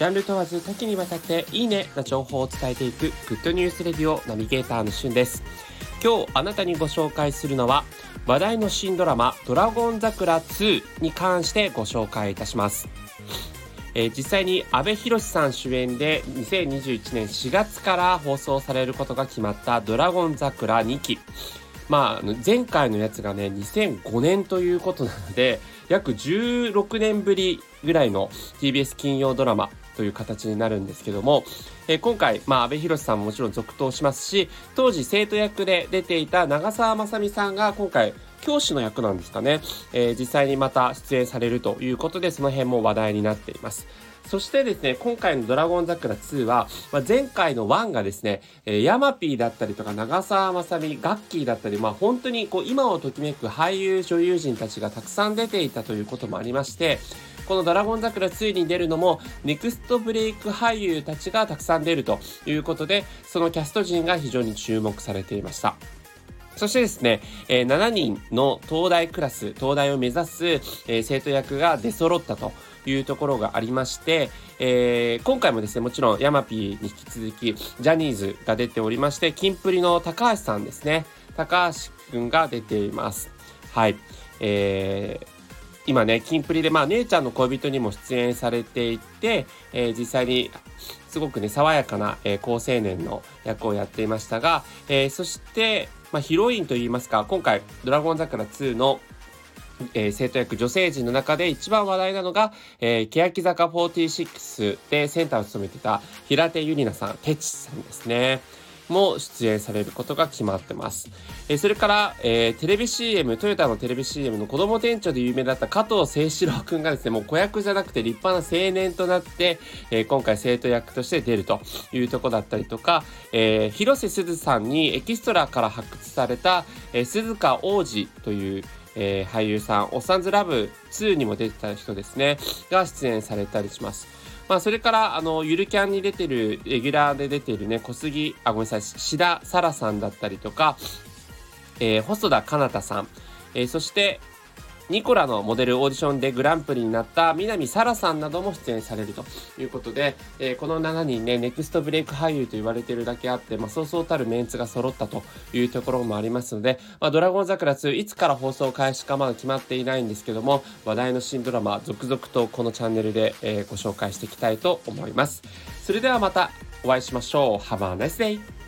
ジャンル問わず多岐にわたっていいねな情報を伝えていくグッドニュースレディオナビゲーターのしゅんです。今日あなたにご紹介するのは話題の新ドラマドラゴン桜2に関してご紹介いたします。えー、実際に阿部寛さん主演で2021年4月から放送されることが決まったドラゴン桜2期まあ、前回のやつがね、2005年ということなので、約16年ぶりぐらいの TBS 金曜ドラマという形になるんですけども、え、今回、まあ、阿部寛さんももちろん続投しますし、当時生徒役で出ていた長澤まさみさんが今回、教師の役なんですかね、えー、実際にまた出演されるということで、その辺も話題になっています。そしてですね、今回のドラゴン桜2は、まあ、前回の1がですね、えー、ヤマピーだったりとか長澤まさみ、ガッキーだったり、まあ本当にこう今をときめく俳優女優陣たちがたくさん出ていたということもありまして、このドラゴン桜2に出るのも、ネクストブレイク俳優たちがたくさん出るということで、そのキャスト陣が非常に注目されていました。そしてですね、え、7人の東大クラス、東大を目指す、え、生徒役が出揃ったというところがありまして、えー、今回もですね、もちろんヤマピーに引き続き、ジャニーズが出ておりまして、キンプリの高橋さんですね。高橋くんが出ています。はい。えー、今ね、キンプリで、まあ、姉ちゃんの恋人にも出演されていて、えー、実際に、すごくね、爽やかな、えー、高青年の役をやっていましたが、えー、そして、まあ、ヒロインといいますか、今回、ドラゴン桜2のえー、生徒役女性陣の中で一番話題なのが、えー、欅坂46でセンターを務めてた平手友梨奈さん、てちさんですね。も出演されることが決まってます。え、それから、え、テレビ CM、トヨタのテレビ CM の子供店長で有名だった加藤清志郎くんがですね、もう子役じゃなくて立派な青年となって、え、今回生徒役として出るというとこだったりとか、え、広瀬すずさんにエキストラから発掘された、え、鈴鹿王子という、えー、俳優さん、おっさんずラブ2にも出てた人ですね、が出演されたりします。まあ、それから、あの、ゆるキャンに出てる、レギュラーで出てるね、小杉、あ、ごめんなさい、志田沙羅さんだったりとか、えー、細田かなたさん、えー、そして、ニコラのモデルオーディションでグランプリになった南沙羅さんなども出演されるということで、えー、この7人ね、ネクストブレイク俳優と言われているだけあって、まあ、そうそうたるメンツが揃ったというところもありますので、まあ、ドラゴン桜2、いつから放送開始かまだ決まっていないんですけども、話題の新ドラマ、続々とこのチャンネルで、えー、ご紹介していきたいと思います。それではまたお会いしましょう。Have a nice day!